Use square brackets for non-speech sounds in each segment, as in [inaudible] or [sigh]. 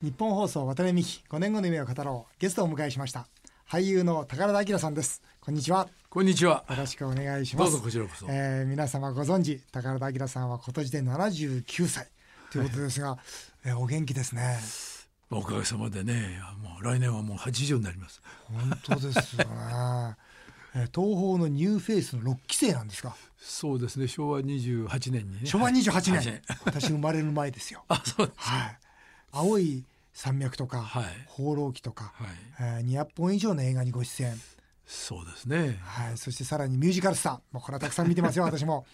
ニッポン放送渡邉美樹5年後の夢を語ろう。ゲストをお迎えしました。俳優の宝田明さんです。こんにちは。こんにちは。よろしくお願いします。どうぞこちらこそ。えー皆様ご存知宝田明さんは今年で79歳。ということですが、えーお元気ですね。おかげさまでね、もう来年はもう80になります。本当ですよね。えー東宝のニューフェイスの6期生なんですか？そうですね。昭和28年にね。昭和28年、[laughs] はい私生まれる前ですよ。あ、そうです。はい。青い山脈とか、はい放浪記とか、はい。えー200本以上の映画にご出演そうですね。はい、そしてさらにミュージカルスター、もうこれはたくさん見てますよ、[laughs] 私も。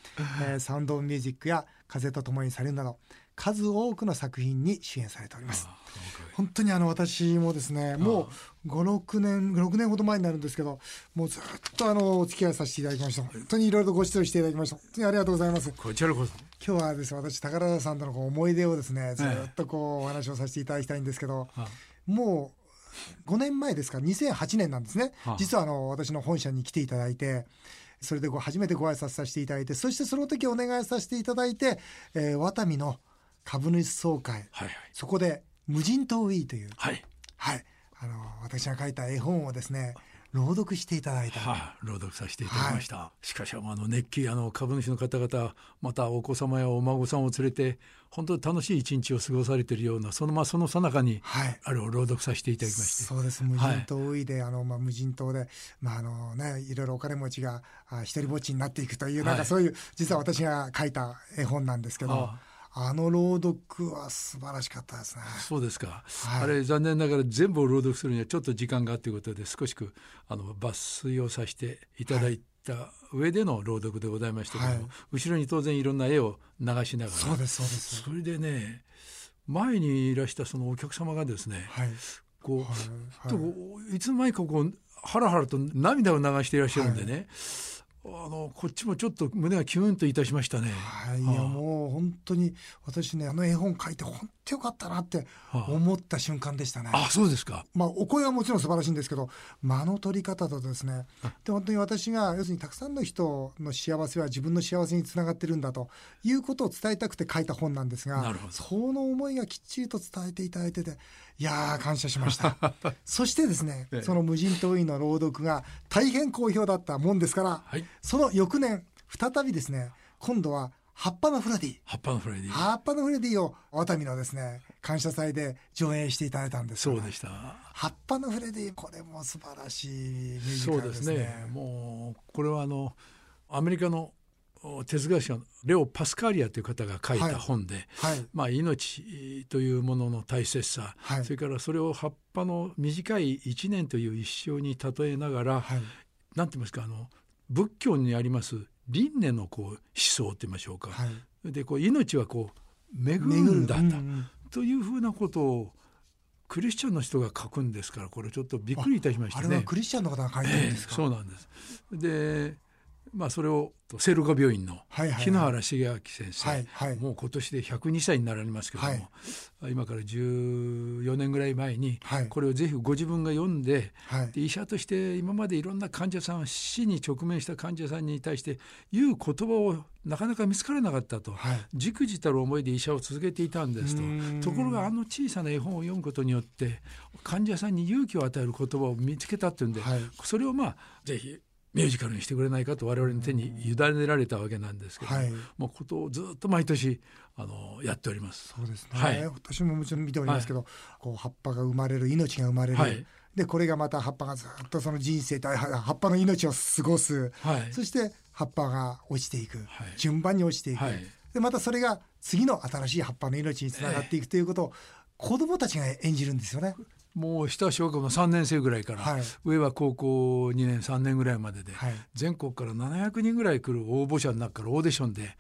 えーサウンドオブミュージックや風と共にされるなど、数多くの作品に主演されております。あ本当にあの私もですね、もう5、6年、6年ほど前になるんですけど、もうずっとあのお付き合いさせていただきました。本当にいろいろとご指導していただきました。本当にありがとうございます。こちらこそ。今日はですね、私、宝田さんとの思い出をですね、ずっとこうお話をさせていただきたいんですけど、あもう5年前ですか？2008年なんですね、はあ。実はあの私の本社に来ていただいてそれでこう初めてご挨拶させていただいてそしてその時お願いさせていただいて、えーワタミの株主総会。はいはい。そこで「無人島ウィー」という、はい。はい、あの私が書いた絵本をですね朗読していただいた、はあ、朗読させていただきました。しかし、あの熱気、あの株主の方々、またお子様やお孫さんを連れて。本当に楽しい一日を過ごされているような、そのまあ、その最中に。はいあれを朗読させていただきまして。そうです無人島ウィーで、あのまあ、無人島で、まああのね、いろいろお金持ちがあ一人ぼっちになっていくという、はいなんかそういう実は私が書いた絵本なんですけどああの朗読は素晴らしかったですね。そうですか、はい。あれ残念ながら全部を朗読するにはちょっと時間がということで少しくあの抜粋をさせていただいた上での朗読でございましたけども、はい。後ろに当然いろんな絵を流しながら。そうですそうです。それでね前にいらしたそのお客様がですねはい。こう、はい。といつの間にかこうハラハラと涙を流していらっしゃるんでね、あのこっちもちょっと胸がキュンといたしましたね。はい、いやもう本当に私ねあの絵本書いて本当よかったなってはあ。思った瞬間でしたね。あそうですか。まあ、お声はもちろん素晴らしいんですけど間の取り方とですね。で本当に私が要するにたくさんの人の幸せは自分の幸せにつながってるんだということを伝えたくて書いた本なんですがその思いがきっちりと伝えていただいてていやー感謝しました。[laughs] そしてですねええ。その無人島医の朗読が大変好評だったもんですから、はい。その翌年再びですね今度は葉っぱのフレディ。葉っぱのフライデー。葉っぱのフレディをワタミのですね感謝祭で上映していただいたんですよそうでした。葉っぱのフレディこれも素晴らしいミュージそうでカルですすね。ね。もうこれはあのアメリカのお哲学者のレオ・パスカーリアという方が書いはい。た本で、はい。まあ、命というものの大切さ、はい。それからそれを葉っぱの短い一年という一生に例えながら、はい。なんて言いますかあの仏教にあります輪廻のこう思想って言いましょうか、はい。でこう命はこう巡るんだ。と,、いうふうなことをクリスチャンの人が書くんですからこれちょっとびっくりいたしましたね。あれはクリスチャンの方が書いてるんええですか、そうなんです。で、まあそれを聖路加病院のはいはいはい。日野原茂明先生、はいはい。もう今年で102歳になられますけども、はい。今から14年ぐらい前にはい。これをぜひご自分が読んで。はい。で医者として今までいろんな患者さん死に直面した患者さんに対して言う言葉をなかなか見つからなかったと、はい。じくじたる思いで医者を続けていたんですと。ところがあの小さな絵本を読むことによって患者さんに勇気を与える言葉を見つけたっていうんで、はい。それをまあぜひミュージカルにしてくれないかと我々の手に委ねられたわけなんですけども、はい。もうことをずっと毎年あのやっております。そうですね、はい。私ももちろん見ておりますけど、こう葉っぱが生まれる命が生まれる、はい。でこれがまた葉っぱがずっとその人生とは葉っぱの命を過ごす、はい。そして葉っぱが落ちていく、はい。順番に落ちていく、はい。でまたそれが次の新しい葉っぱの命につながっていくということを、子供たちが演じるんですよね。もう下小学校の3年生ぐらいから、はい。上は高校2年3年ぐらいまでで、はい。全国から700人ぐらい来る応募者の中からオーディションで、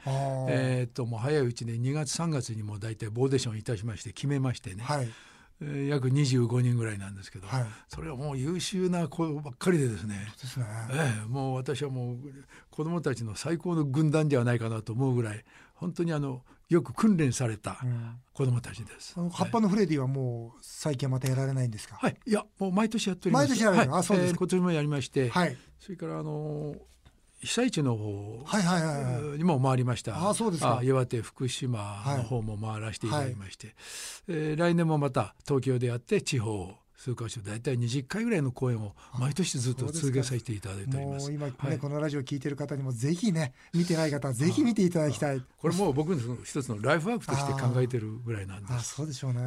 えーっともう早いうちに2月3月にもう大体オーディションいたしまして決めましてね、はい。えー約25人ぐらいなんですけど、はい。それはもう優秀な子ばっかりでですね、ですね。ええもう私はもう子どもたちの最高の軍団ではないかなと思うぐらい本当にあのよく訓練されたうん子どもたちです。あの葉っぱのフレディはもう最近はまたやられないんですか？はい、いやもう毎年やっております。毎年やられるはいあそうですかえー今年もやりまして、はい。それからあの被災地の方はいはいはいはいにも回りました。あそうですか岩手福島の方も回らせていただきまして、えー来年もまた東京でやって地方を数か所大体20回ぐらいの公演を毎年ずっと続けさせていただいております。もう今ね、はい。このラジオ聞いてる方にもぜひね見てない方はぜひ見ていただきたい。これもう僕の一つのライフワークとして考えてるぐらいなんであす。そうでしょうね、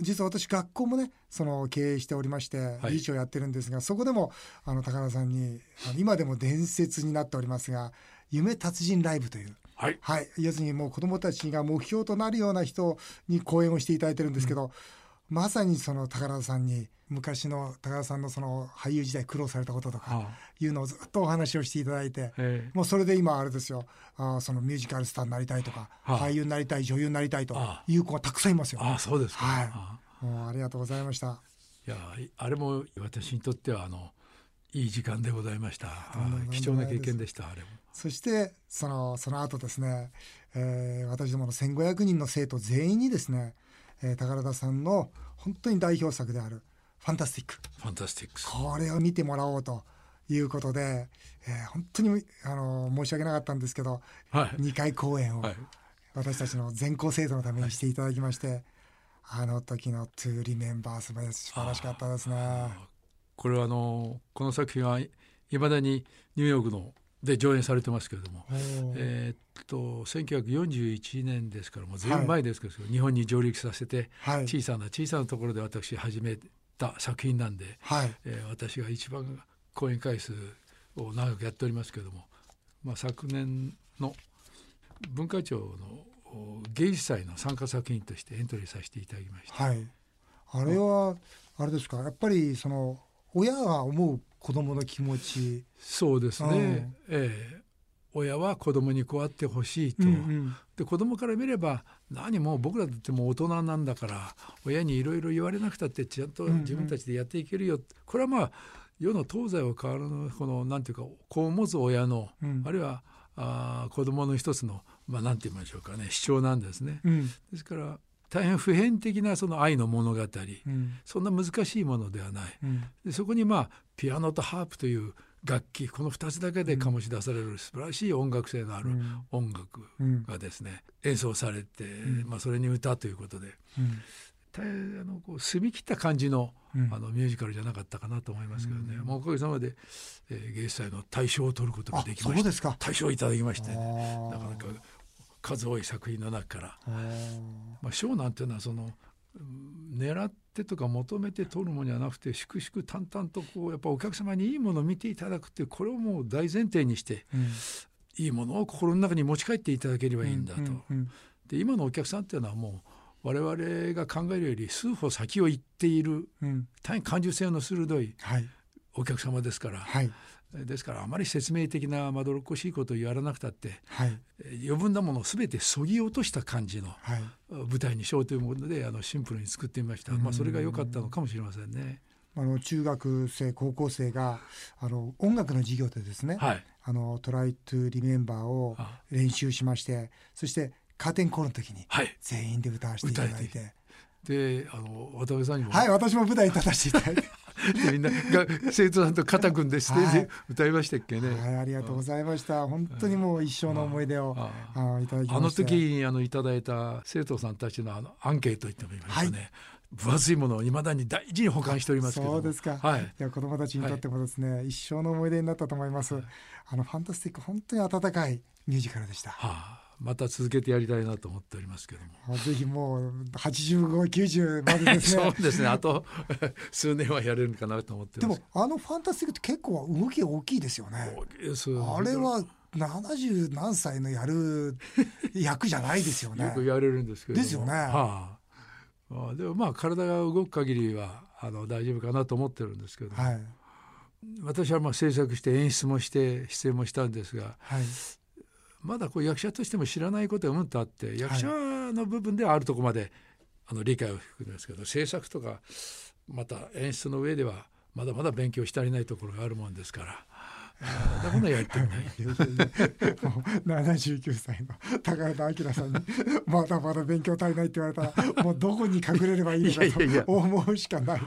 い。実は私学校もねその経営しておりましてはい。理事長やってるんですが、そこでもあの高田さんに今でも伝説になっておりますが夢達人ライブという。はい。はい。要するにもう子どもたちが目標となるような人に講演をしていただいてるんですけど、まさにその高田さんに昔の高田さんのその俳優時代苦労されたこととかはいうのをずっとお話をしていただいて、えもうそれで今あれですよあーそのミュージカルスターになりたいとか、はあ俳優になりたい女優になりたいとあいう子がたくさんいますよ。ああそうですか。はいあもうありがとうございました。いやあれも私にとってはあのいい時間でございました。貴重な経験でしたあれも。そしてそのその後ですね、えー私どもの1500人の生徒全員にですね、えー宝田さんの本当に代表作である「ファンタスティックファンタスティックス」。これを見てもらおうということで、えー本当にあの申し訳なかったんですけどはい。2回公演をはい。私たちの全校生徒のためにしていただきまして、あの時の「トゥーリメンバー」素晴らし素晴らしかったですね。これはあのこの作品はいまだにニューヨークので上演されてますけれども、えーっと1941年ですからもうずいぶん前ですけど、日本に上陸させてはい。小さな小さなところで私始めた作品なんで、はい。えー私が一番公演回数を長くやっておりますけれども、まあ、昨年の文化庁のお芸術祭の参加作品としてエントリーさせていただきました。はい、あれはあれですか？やっぱりその親が思う子供の気持ち、そうですね、うん。ええ。親は子供にこうあってほしいと、うんで子供から見れば何も僕らだってもう大人なんだから親にいろいろ言われなくたってちゃんとうんうん。自分たちでやっていけるよ、これはまあ世の東西を変わらぬこのなんていうか子を持つ親の、うん。あるいはあー子供の一つのまあなんて言いましょうかね主張なんですね。うん。ですから大変普遍的なその愛の物語。うん。そんな難しいものではない。うん。でそこにまあピアノとハープという楽器この2つだけで醸し出される素晴らしい音楽性のあるうん。音楽うんがですね演奏されて、ん。まあ、それに歌ということで。うん。大変あのこう澄み切った感じの,、うん。あのミュージカルじゃなかったかなと思いますけどね、うん。もうおかげさまで、えー芸術祭の大賞を取ることがあできましたそうですか。大賞をいただきまして、あー。なかなか数多い作品の中から、まあ、賞なんていうのはそのうん狙ってとか求めて取るものじゃなくて粛々淡々とこうやっぱお客様にいいものを見ていただくっていうこれをもう大前提にしてうん。いいものを心の中に持ち帰っていただければいいんだと。うんうん。で今のお客さんっていうのはもう我々が考えるより数歩先を行っているうん。大変感受性の鋭いはいお客様ですから、はい。ですからあまり説明的なまどろっこしいことをやらなくたってはい。えー余分なものを全てそぎ落とした感じのはい。舞台にしようというものであのシンプルに作ってみました、まあ、それが良かったのかもしれませんね。あの中学生高校生があの音楽の授業でですね、はい、あのトライトゥリメンバーをあ。練習しましてそしてカーテンコールの時にはい、全員で歌わせていただいて。であの渡辺さんにも、はい私も舞台に立たせていただいて。でみんなが生徒さんと肩組んでステージで歌いましたっけね。はいありがとうございました。本当にもう一生の思い出をあいただきまあの時にあのいただいた生徒さんたちのあのアンケート言ってもいいますかね、分厚いものをいまだに大事に保管しております。けどもそうですか、はい。いや子供たちにとってもですね、一生の思い出になったと思います、あのファンタスティック本当に温かいミュージカルでした。はあ、また続けてやりたいなと思っておりますけども。ぜひもう8590までです [laughs] そうねですね。あと [laughs] 数年はやれるかなと思ってでもあのファンタスティックって結構動き大きいですよね。あれは70何歳のやる役じゃないですよね。よくやれるんですけども。ですよね。はあでもまあ体が動く限りはあの大丈夫かなと思ってるんですけど、はい。私はまあ制作して演出もして出演もしたんですがはいまだこう役者としても知らないことがうんとあって役者の部分ではあるところまであの理解を含むんですけど制作とかまた演出の上ではまだまだ勉強し足りないところがあるもんですからだこんなやりたいない [laughs] もう79歳の宝田明さんに「まだまだ勉強足りない」って言われたらもうどこに隠れればいいのかと思うしかない。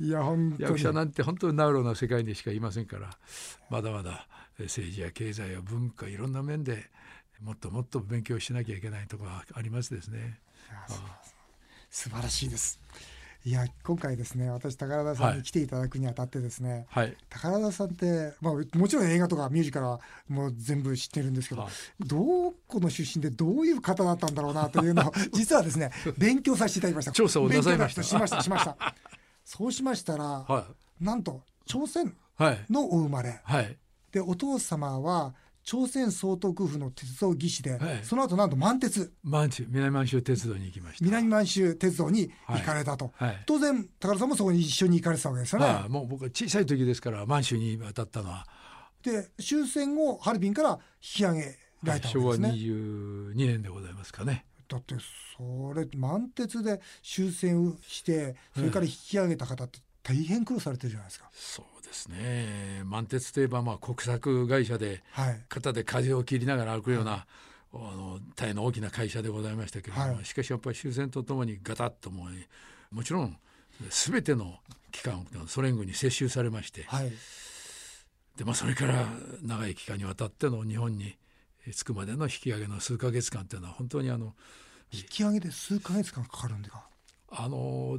いや本当に役者なんて本当にナウロな世界にしかいませんからまだまだ政治や経済や文化いろんな面でもっともっと勉強しなきゃいけないところがありますですね。素晴らしいです。いや今回ですね私宝田さんに来ていただくにあたってですね、はい、宝田さんって、まあ、もちろん映画とかミュージカルはもう全部知ってるんですけど、はい。どこの出身でどういう方だったんだろうなというのを [laughs] 実はですね勉強させていただきました。調査をなさいました。しましたしました。[laughs] そうしましたら、はなんと朝鮮のお生まれ。はい。でお父様は朝鮮総督府の鉄道技師で、はい。その後なんと満鉄。満州南満州鉄道に行きました。南満州鉄道に行かれたと、はい。当然高田さんもそこに一緒に行かれてたわけですよね、はい、もう僕は小さい時ですから満州に渡ったのは、で終戦後ハルビンから引き上げられたわけ昭和ですね、22年でございますかね。だってそれ満鉄で終戦をしてそれから引き上げた方って大変苦労されてるじゃないですか、そうですね。満鉄といえばまあ国策会社ではい。肩で風を切りながら歩くような、あの大変な大きな会社でございましたけれども、はい。しかしやっぱり終戦とともにガタッともうもちろん全ての機関をソ連軍に接収されまして、はい。でまあ、それから長い期間にわたっての日本に着くまでの引き上げの数ヶ月間というのは本当にあの引き上げで数ヶ月間かかるんでかあの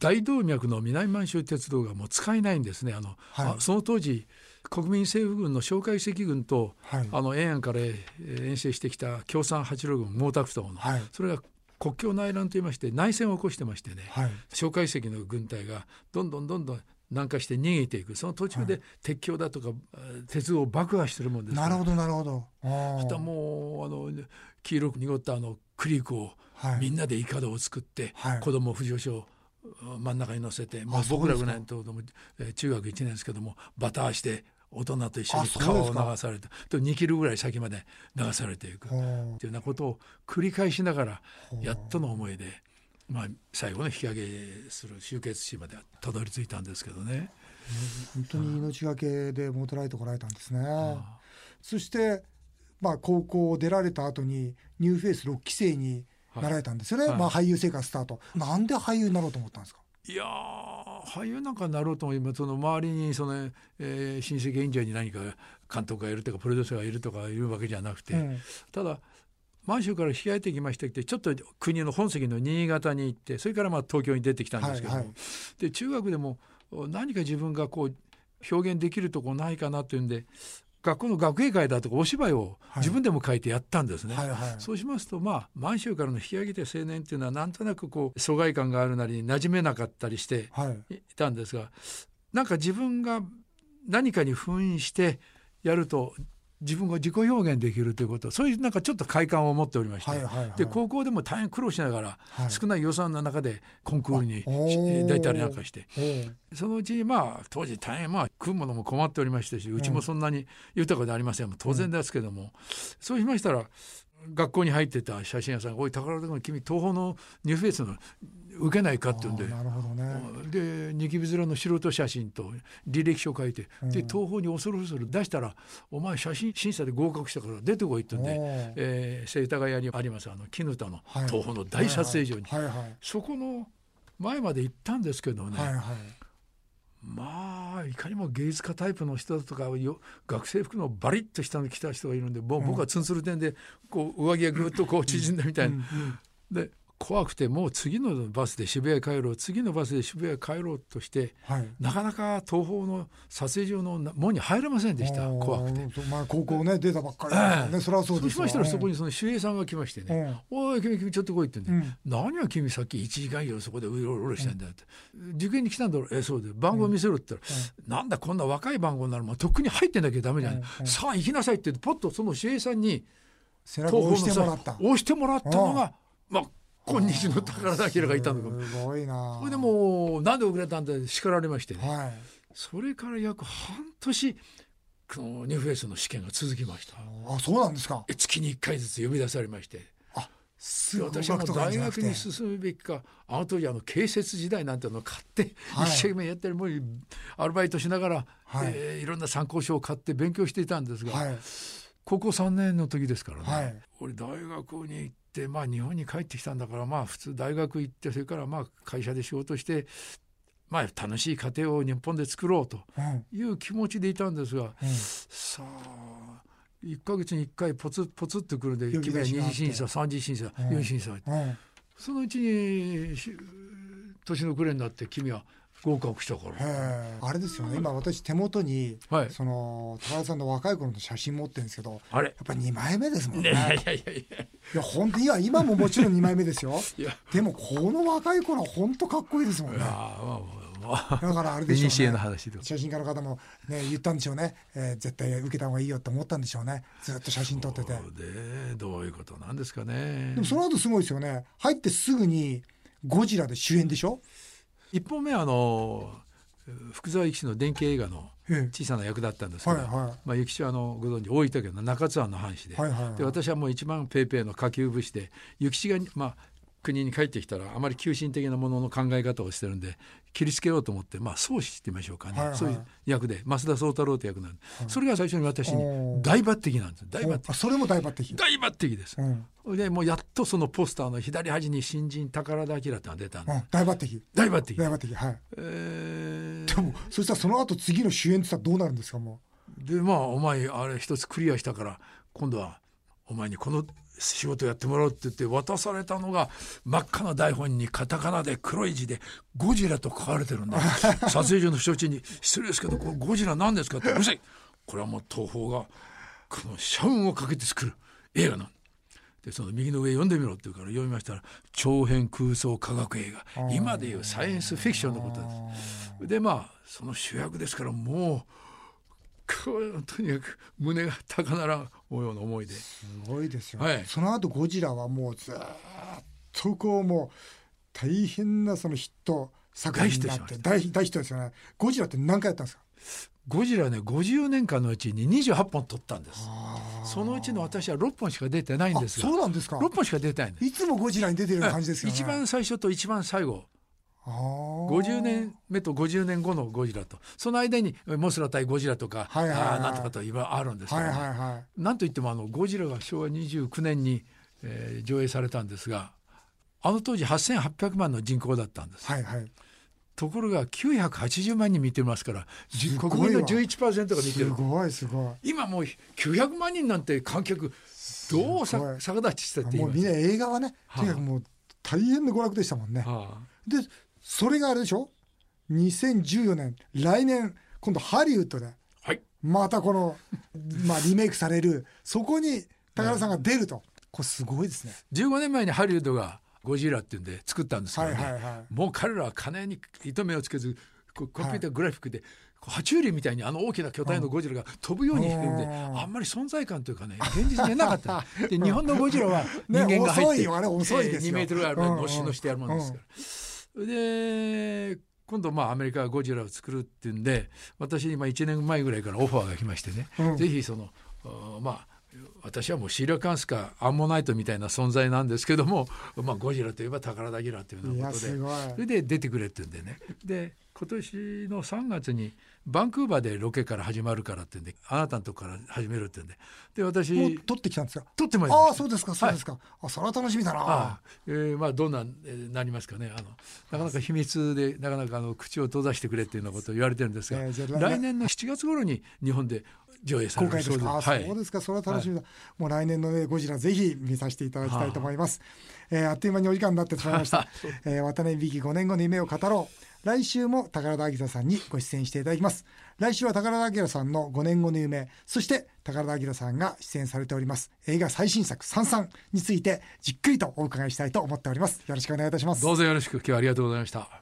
大動脈の南満州鉄道がもう使えないんですね。あの、はい。あその当時国民政府軍の蒋介石軍とはい。あの延安からえー遠征してきた共産八路軍毛沢東の、はい。それが国境内乱といいまして内戦を起こしてましてね、はい。蒋介石の軍隊がどんどんどんどん南下して逃げていくその途中で鉄橋だとか、えー鉄道を爆破してるもんですなるほどなるほどあそしたもうあの黄色く濁ったあのクリークをはいみんなでいかだを作って、はい子供を浮上書を真ん中に乗せて、まあ、僕らぐらいのと中学1年ですけどもバターして大人と一緒に川を流されてと2キロぐらい先まで流されていくっほていうようなことを繰り返しながらう。やっとの思いで、まあ、最後の引き上げする集結地までたどり着いたんですけどね。本当に命がけでモートライト来られたんですね。あそしてまあ高校を出られた後にニューフェイス6期生になられたんですよね、はい。まあ俳優生活スタート。なんで俳優になろうと思ったんですか？いやー俳優なんかになろうとも今その周りにその、えー親戚縁者に何か監督がいるとかプロデューサーがいるとかいうわけじゃなくて、うんただ満州から引き上げてきましたってちょっと国の本籍の新潟に行ってそれからまあ東京に出てきたんですけども、はいはい。で中学でも何か自分がこう表現できるとこないかなというんで学校の学芸会だとかお芝居をはい。自分でも書いてやったんですね。はいはい。そうしますとまあ満州からの引き上げた青年っていうのはなんとなくこう疎外感があるなり馴染めなかったりしてはい。いたんですがなんか自分が何かに扮してやると自分が自己表現できるということ。そういうなんかちょっと快感を持っておりまして、はいはいはい。で高校でも大変苦労しながら、はい。少ない予算の中でコンクールに出たりなんかして。そのうちにまあ当時大変まあ食うものも困っておりましたしうちもそんなに豊かでありません。当然ですけども、そうしましたら学校に入ってた写真屋さんが「おい宝田君君東宝のニューフェイスの受けないか」って言うんでなるほどね。でニキビ面の素人写真と履歴書書いて、うん。で東宝に恐る恐る出したら「お前写真審査で合格したから出てこい」って言うんで、えー、世田谷にありますあの絹田のはい東宝の大撮影所に、そこの前まで行ったんですけどね、はいはいまあいかにも芸術家タイプの人だとかよ学生服のバリッとしたの着た人がいるんでもう僕はツンする点でこう上着がぐっとこう縮んだみたいな、で怖くてもう次のバスで渋谷へ帰ろう次のバスで渋谷へ帰ろうとしてはい。なかなか東宝の撮影所の門に入れませんでした怖くて。まあ高校ね出たばっかりね、ええそれはそうそうしましたらそこにその守衛さんが来ましてね「おい君君ちょっと来い」って言うんでうん何が君さっき1時間以上そこでうろうろしてんだよって、受験に来たんだろえそうで番号見せろって言ったら、なんだこんな若い番号ならもうとっくに入ってなきゃダメじゃない、うんうんさあ行きなさいってポッとその守衛さんに背中を押してもらった。押してもらったのがまあ今日の宝田明がいたのか。すごいな。それでもうなんで遅れたんだって叱られましてね、はい。それから約半年このニューフェイスの試験が続きました。あそうなんですか。月に1回ずつ呼び出されまして。あ私はもう大学に進むべきか。あの当時あの蛍雪時代なんてのを買って一生懸命やってるもうアルバイトしながら、はい。えー、いろんな参考書を買って勉強していたんですが、はい、高校3年の時ですからね、はい、俺大学に行ってまあ日本に帰ってきたんだからまあ普通大学行ってそれからまあ会社で仕事してまあ、楽しい家庭を日本で作ろうという気持ちでいたんですが、うん、さあ1か月に1回ポツポツってくるんで君は二次審査三次審査、うん、四次審査、うん、そのうちに年の暮れになって君は合格したから。あれですよね。今私手元に、はい、その高田さんの若い頃の写真持ってるんですけどあれ。やっぱり2枚目ですもんね。いやいやいやいや。いや本当に今ももちろん2枚目ですよ。[laughs] でもこの若い頃は本当かっこいいですもんね。いやまあまあだからあれでしょう、ね、写真家の方も、ね、言ったんでしょうね、えー、絶対受けた方がいいよって思ったんでしょうね。ずっと写真撮ってて。でどういうことなんですかね。でもその後すごいですよね。入ってすぐにゴジラで主演でしょ一本目はあの福沢諭吉の電気映画の小さな役だったんですけど、はいはい、まあ、諭吉はあのご存知大分県の中津湾の藩士で。はいはいはい、で私はもう一番ペーペーの下級武士で諭吉が、まあ、国に帰ってきたらあまり急進的なものの考え方をしてるんで切りつけようと思ってまあ宗師って言いましょうかね、はいはい、そういう役で増田宗太郎って役なんで、はい、それが最初に私に大抜擢なんです大抜擢。それも大抜擢。大抜擢です、うん、でもうやっとそのポスターの左端に新人宝田明ってのが出たんで、うん、大抜擢。大抜擢。大抜擢。はい、えー、でもそしたらその後次の主演って言ったらどうなるんですかもう。でまあお前あれ一つクリアしたから今度はお前にこの仕事やってもらうって言って渡されたのが真っ赤な台本にカタカナで黒い字で「ゴジラ」と書かれてるんだ。[laughs] 撮影所の承知に「失礼ですけどこれゴジラ何ですか?」って「うるさい。これはもう東宝がこの社運をかけて作る映画なんでその右の上読んでみろって言うから読みましたら長編空想科学映画。今でいうサイエンスフィクションのことです。でまあその主役ですからもうとにかく胸が高鳴ら模様の思いで。すごいですよ、はい、その後ゴジラはもうずっとこうもう大変なそのヒット作品になって大ヒットですよね。ゴジラって何回やったんですか？ゴジラね50年間のうちに28本撮ったんです。そのうちの私は6本しか出てないんですそうなんですか？6本しか出てないい。つもゴジラに出てる感じですよね。一番最初と一番最後50年目と50年後のゴジラと。その間にモスラ対ゴジラとか、はいはいはい、あなんとかと今あるんですけど、ね、はいはいはい、なんといってもあのゴジラが昭和29年に、えー、上映されたんですがあの当時8800万の人口だったんです。はいはい。ところが980万人見てますから国民の11%が見てる。すごいすごい。今もう900万人なんて観客どうさ逆立ちしてってもうみんな映画はね、はあ、とにかくもう大変な娯楽でしたもんね、はあ、でそれがあれでしょ？2014年。来年今度ハリウッドで、はい、またこの、[laughs] まあ、リメイクされる。そこに高田さんが出ると、これすごいですね。15年前にハリウッドがゴジラっていうんで作ったんですけど、ね。はいはいはい、もう彼らは金に糸目をつけずコンピューターグラフィックで、爬虫類みたいにあの大きな巨体のゴジラが飛ぶようにしてるん。で、あんまり存在感というかね現実になかった。[laughs] で日本のゴジラは人間が入って、ね、遅いよ。あれ2メートルあるのしのしてやるもんですから。で今度まあアメリカがゴジラを作るっていうんで私に1年前ぐらいからオファーが来ましてね、うん、ぜひそのまあ私はもうシーラカンスかアンモナイトみたいな存在なんですけども、まあ、ゴジラといえば宝田ギラというようなことで。それで出てくれって言うんでね。で今年の3月にバンクーバーでロケから始まるからってんであなたのとこから始めるってんで。で私もう撮ってきたんですか？撮ってまいりまああそうですかそうですか、はい、あそれは楽しみだな。あ、えー、まあどんな、えー、なりますかね。あのなかなか秘密でなかなかあの口を閉ざしてくれっていうようなことを言われてるんですが、えー、来年。の7月頃に日本で上映されるそうです。か、はい、そうですかそれは楽しみだ、はい、もう来年の、ね、ゴジラぜひ見させていただきたいと思います、えー、あっという間にお時間になってしまいました、[laughs] えー、渡辺美希5年後の夢を語ろう来週も宝田明さんにご出演していただきます。来週は宝田明さんの5年後の夢そして宝田明さんが出演されております。映画最新作「さんさん」についてじっくりとお伺いしたいと思っております。よろしくお願いいたします。どうぞよろしく。今日はありがとうございました。